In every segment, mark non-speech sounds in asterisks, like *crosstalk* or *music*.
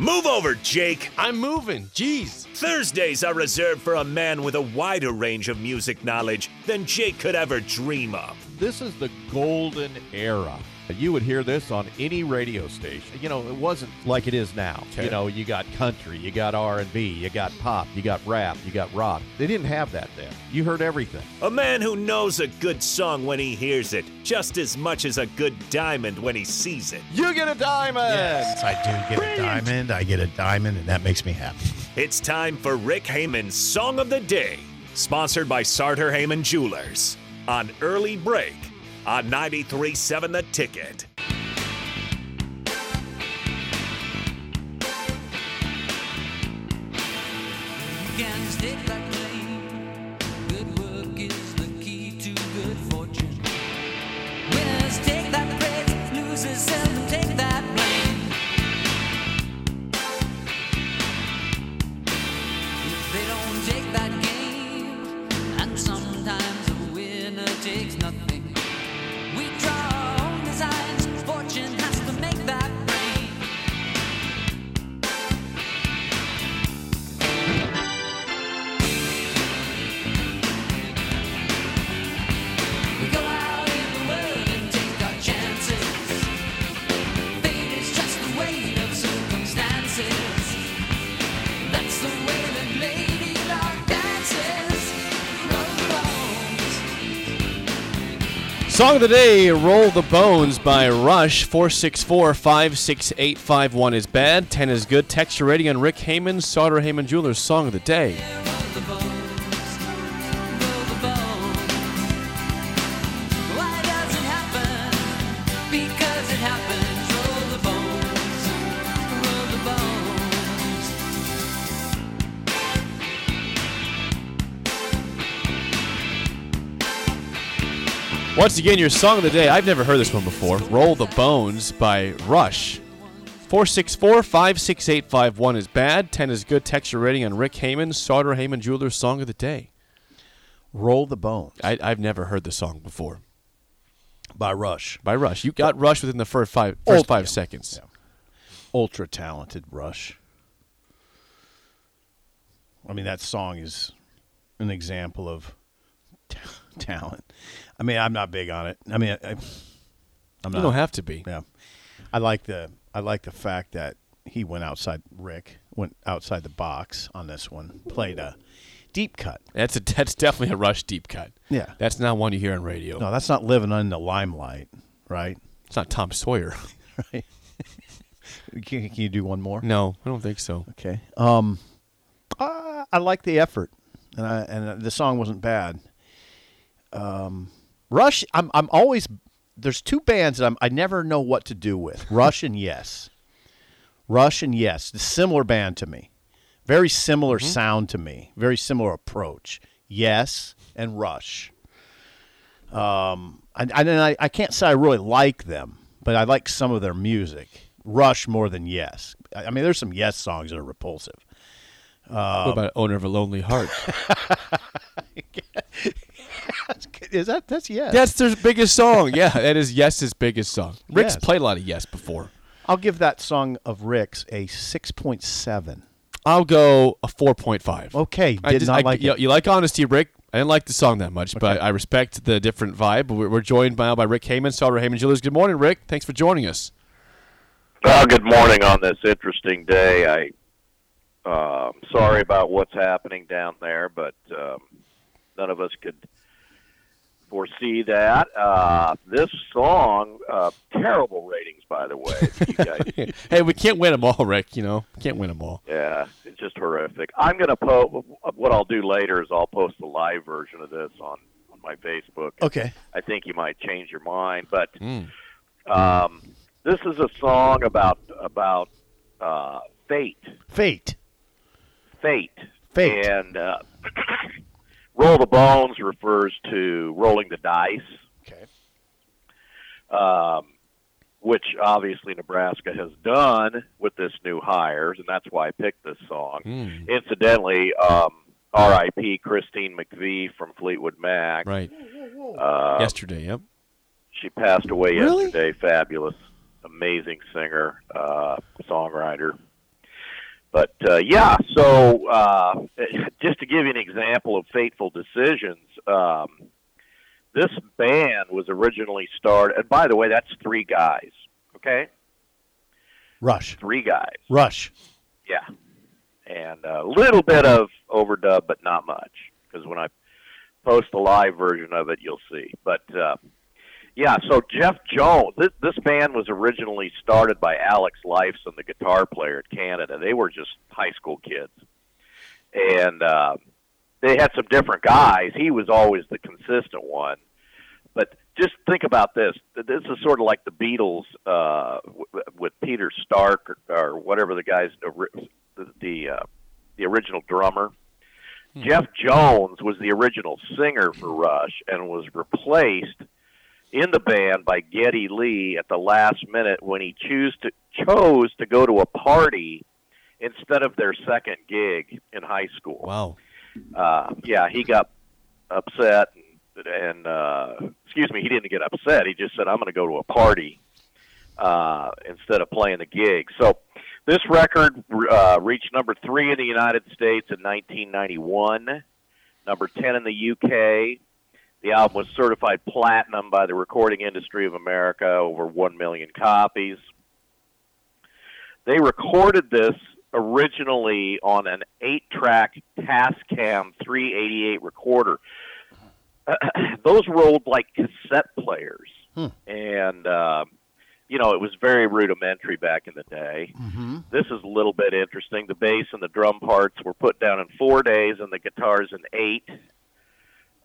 Move over, Jake. I'm moving. Jeez. Thursdays are reserved for a man with a wider range of music knowledge than Jake could ever dream of. This is the golden era. You would hear this on any radio station. You know, it wasn't like it is now. Okay. You know, you got country, you got R&B, you got pop, you got rap, you got rock. They didn't have that then. You heard everything. A man who knows a good song when he hears it, just as much as a good diamond when he sees it. You get a diamond. Yes, I do get a diamond. I get a diamond, and that makes me happy. It's time for Rick Hamann's Song of the Day, sponsored by Sartor Hamann Jewelers on Early Break on 93.7 The Ticket. can stick Song of the day, Roll the Bones by Rush. 464 56851 is bad. 10 is good. Text rating on Rick Hamann, Sartor Hamann Jewelers Song of the Day. Once again, your song of the day. I've never heard this one before. Roll the Bones by Rush. 464 56851 is bad. 10 is good. Texture rating on Rick Hamann, Sartor Hamann Jewelers Song of the Day. Roll the Bones I, I've never heard the song before. by Rush. By Rush. You got Rush within the first five, first five yeah. seconds. Yeah. Ultra talented Rush. I mean, that song is an example of *laughs* talent. I mean, I'm not big on it. I mean, I, I'm You don't have to be. Yeah, I like the I like the fact that he went outside. Rick went outside the box on this one. Played a deep cut. That's a that's definitely a Rush deep cut. Yeah. That's not one you hear on radio. No, that's not living in the limelight, right? It's not Tom Sawyer. Right. *laughs* *laughs* can, can you do one more? No, I don't think so. Okay. Um, uh, I like the effort, and I, and the song wasn't bad. Um, Rush, I'm I'm always there's two bands that I'm, I never know what to do with. Rush and Yes. Rush and Yes, the similar band to me, very similar sound to me, very similar approach. Yes and Rush. Um, I, I, and I I can't say I really like them, but I like some of their music. Rush more than Yes. I I mean, there's some Yes songs that are repulsive. what about Owner of a Lonely Heart? *laughs* *laughs* Is that that's Yes? That's their biggest song. Yeah, that is Yes's biggest song. Rick's Yes. played a lot of Yes before. I'll give that song of Rick's a six point seven. I'll go a 4.5. Okay, I did just- not I- like you, it. you like honesty, Rick. I didn't like the song that much, but I respect the different vibe. We're, we're joined now by Rick Hamann, Sartor Hamann Jewelers. Good morning, Rick. Thanks for joining us. Well, good morning on this interesting day. I uh, sorry about what's happening down there, but um, none of us could foresee that. Uh, this song, uh, terrible ratings, by the way. You guys, *laughs* hey, we can't win them all, Rick. You know, can't win them all. yeah, it's just horrific. I'm going to post. What I'll do later is I'll post the live version of this on on my Facebook. Okay. I think you might change your mind, but Mm. um, this is a song about about uh, fate. Fate. fate. Fate. And uh, *clears throat* roll the bones refers to rolling the dice, Okay. um, which obviously Nebraska has done with this new hires, and that's why I picked this song. Mm. Incidentally, um, R.I.P. Christine McVie from Fleetwood Mac. Right. Uh, Yesterday, yep. She passed away Really? yesterday. Fabulous, amazing singer, uh, songwriter. But uh, yeah, so uh, *laughs* just to give you an example of fateful decisions, um, this band was originally started. And by the way, that's three guys. Okay, Rush. three guys. Rush. Yeah, and a little bit of overdub, but not much. Because when I post the live version of it, you'll see. But uh, yeah, so Jeff Jones. This, this band was originally started by Alex Lifeson, the guitar player in Canada. They were just high school kids, and uh, they had some different guys. He was always the consistent one. But just think about this. This is sort of like the Beatles uh, with Peter Stark or, or whatever the guy's the the, uh, the original drummer. Jeff Jones was the original singer for Rush and was replaced in the band by Geddy Lee at the last minute when he choose to chose to go to a party instead of their second gig in high school Wow. uh, yeah, he got upset and, and uh, excuse me, he didn't get upset. He just said, "I'm going to go to a party uh, instead of playing the gig." So this record uh, reached number three in the United States in 1991, number ten in the UK. The album was certified platinum by the Recording Industry of America, over one million copies. They recorded this originally on an eight-track Tascam 388 recorder. *clears throat* Those rolled like cassette players, and uh, you know it was very rudimentary back in the day. This is a little bit interesting. The bass and the drum parts were put down in four days, and the guitars in eight.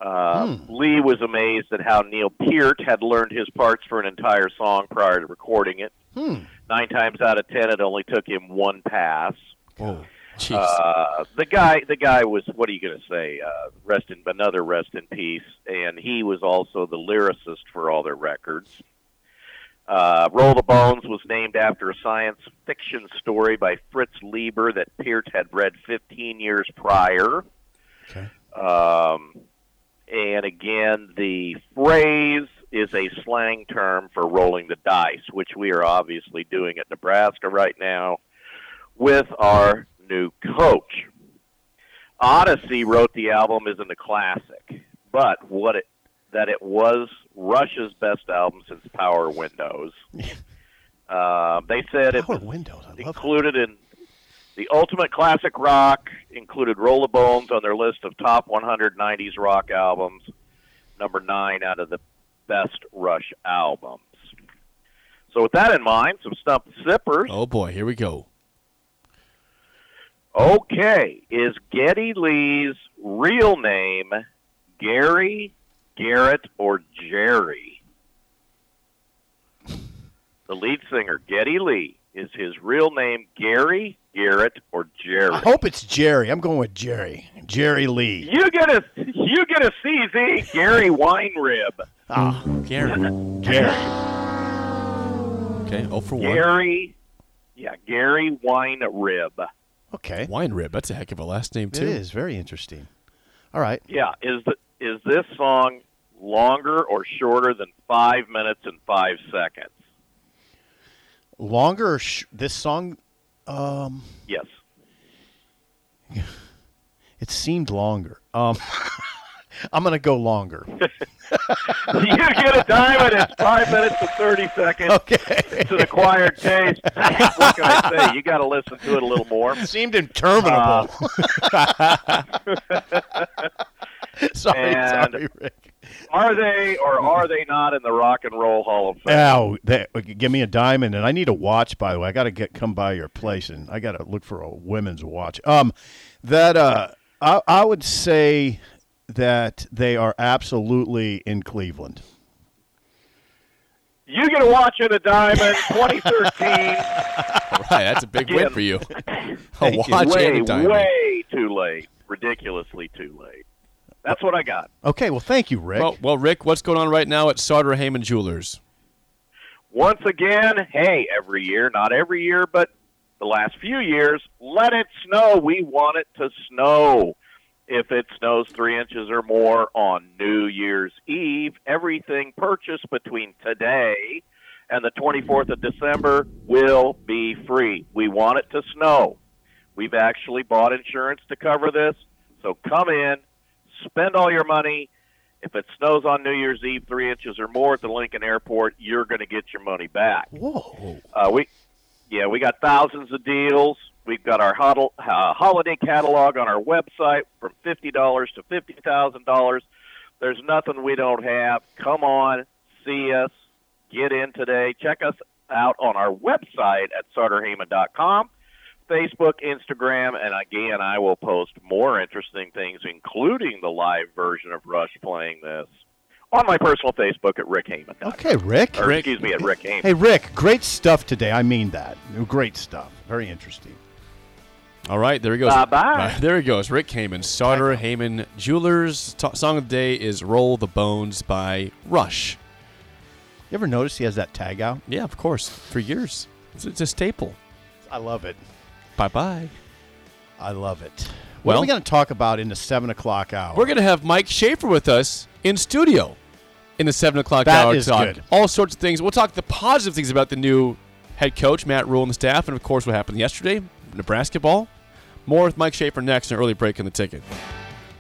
Uh, Lee was amazed at how Neil Peart had learned his parts for an entire song prior to recording it. Nine times out of ten, it only took him one pass. Jeez. Uh, the guy, the guy was what are you going to say? Uh, rest in another rest in peace, and he was also the lyricist for all their records. Uh, Roll the Bones was named after a science fiction story by Fritz Leiber that Peart had read 15 years prior. Okay. Um, and again, the phrase is a slang term for rolling the dice, which we are obviously doing at Nebraska right now with our new coach. Odyssey wrote the album isn't a classic, but what it that it was Rush's best album since Power Windows. *laughs* Uh, they said it was Windows. I love it. included in the Ultimate Classic Rock, included Roll the Bones on their list of top 100 90s rock albums, number nine out of the best Rush albums. So with that in mind, some stump sippers. oh boy, here we go. Okay, is Geddy Lee's real name Gary, Garrett, or Jerry? The lead singer, Geddy Lee, is his real name Gary, Garrett, or Jerry? I hope it's Jerry. I'm going with Jerry. Jerry Lee. You get a you get a CZ Gary Weinrib. Ah, Gary. Gary. Okay, oh for one. Gary, yeah, Gary Weinrib. Okay. Wine rib. That's a heck of a last name too. It is very interesting. All right. Yeah, is the is this song longer or shorter than five minutes and five seconds? Longer or sh- this song? Um, Yes. *laughs* it seemed longer. Um, *laughs* I'm gonna go longer. *laughs* you get a diamond. It's five minutes and thirty seconds. Okay. It's an acquired taste. what can I say? You got to listen to it a little more. It seemed interminable. sorry, and- sorry, Rick. Are they or are they not in the Rock and Roll Hall of Fame? Ow, that, give me a diamond, and I need a watch. By the way, I got to get come by your place, and I got to look for a women's watch. Um, that uh, I, I would say that they are absolutely in Cleveland. You get a watch and a diamond. *laughs* 2013. right, that's a big win for you. *laughs* Thank a you. watch way, and a diamond. way too late. Ridiculously too late. That's what I got. Okay, well, thank you, Rick. Well, well, Rick, what's going on right now at Sartor Hamann Jewelers? Once again, hey, every year, not every year, but the last few years, let it snow. We want it to snow. If it snows three inches or more on New Year's Eve, everything purchased between today and the 24th of December will be free. We want it to snow. We've actually bought insurance to cover this. So come in, spend all your money. If it snows on New Year's Eve three inches or more at the Lincoln Airport, you're going to get your money back. Whoa. Uh, we, yeah, we got thousands of deals. We've got our uh, holiday catalog on our website from fifty dollars to fifty thousand dollars. There's nothing we don't have. Come on, see us, get in today. Check us out on our website at sartorhamann.com, Facebook, Instagram, and again, I will post more interesting things, including the live version of Rush playing this, on my personal Facebook at Rick Hamann. Okay, Rick. Or, Rick. excuse me, at Rick Hamann. Hey, Rick, great stuff today. I mean that. Great stuff. Very interesting. All right, there he goes. Bye-bye. Uh, there he goes. Rick Hamann, Sartor Hamann Jewelers. T- song of the day is "Roll the Bones" by Rush. You ever notice he has that tag out? Yeah, of course. For years, it's, it's a staple. I love it. Bye bye. I love it. What Well- are we going to talk about in the seven o'clock hour? We're gonna have Mike Schaefer with us in studio in the seven o'clock That hour. is talk good. all sorts of things. We'll talk the positive things about the new head coach Matt Rhule and the staff, and of course what happened yesterday, Nebraska ball. More with Mike Schaefer next. An early break in the ticket.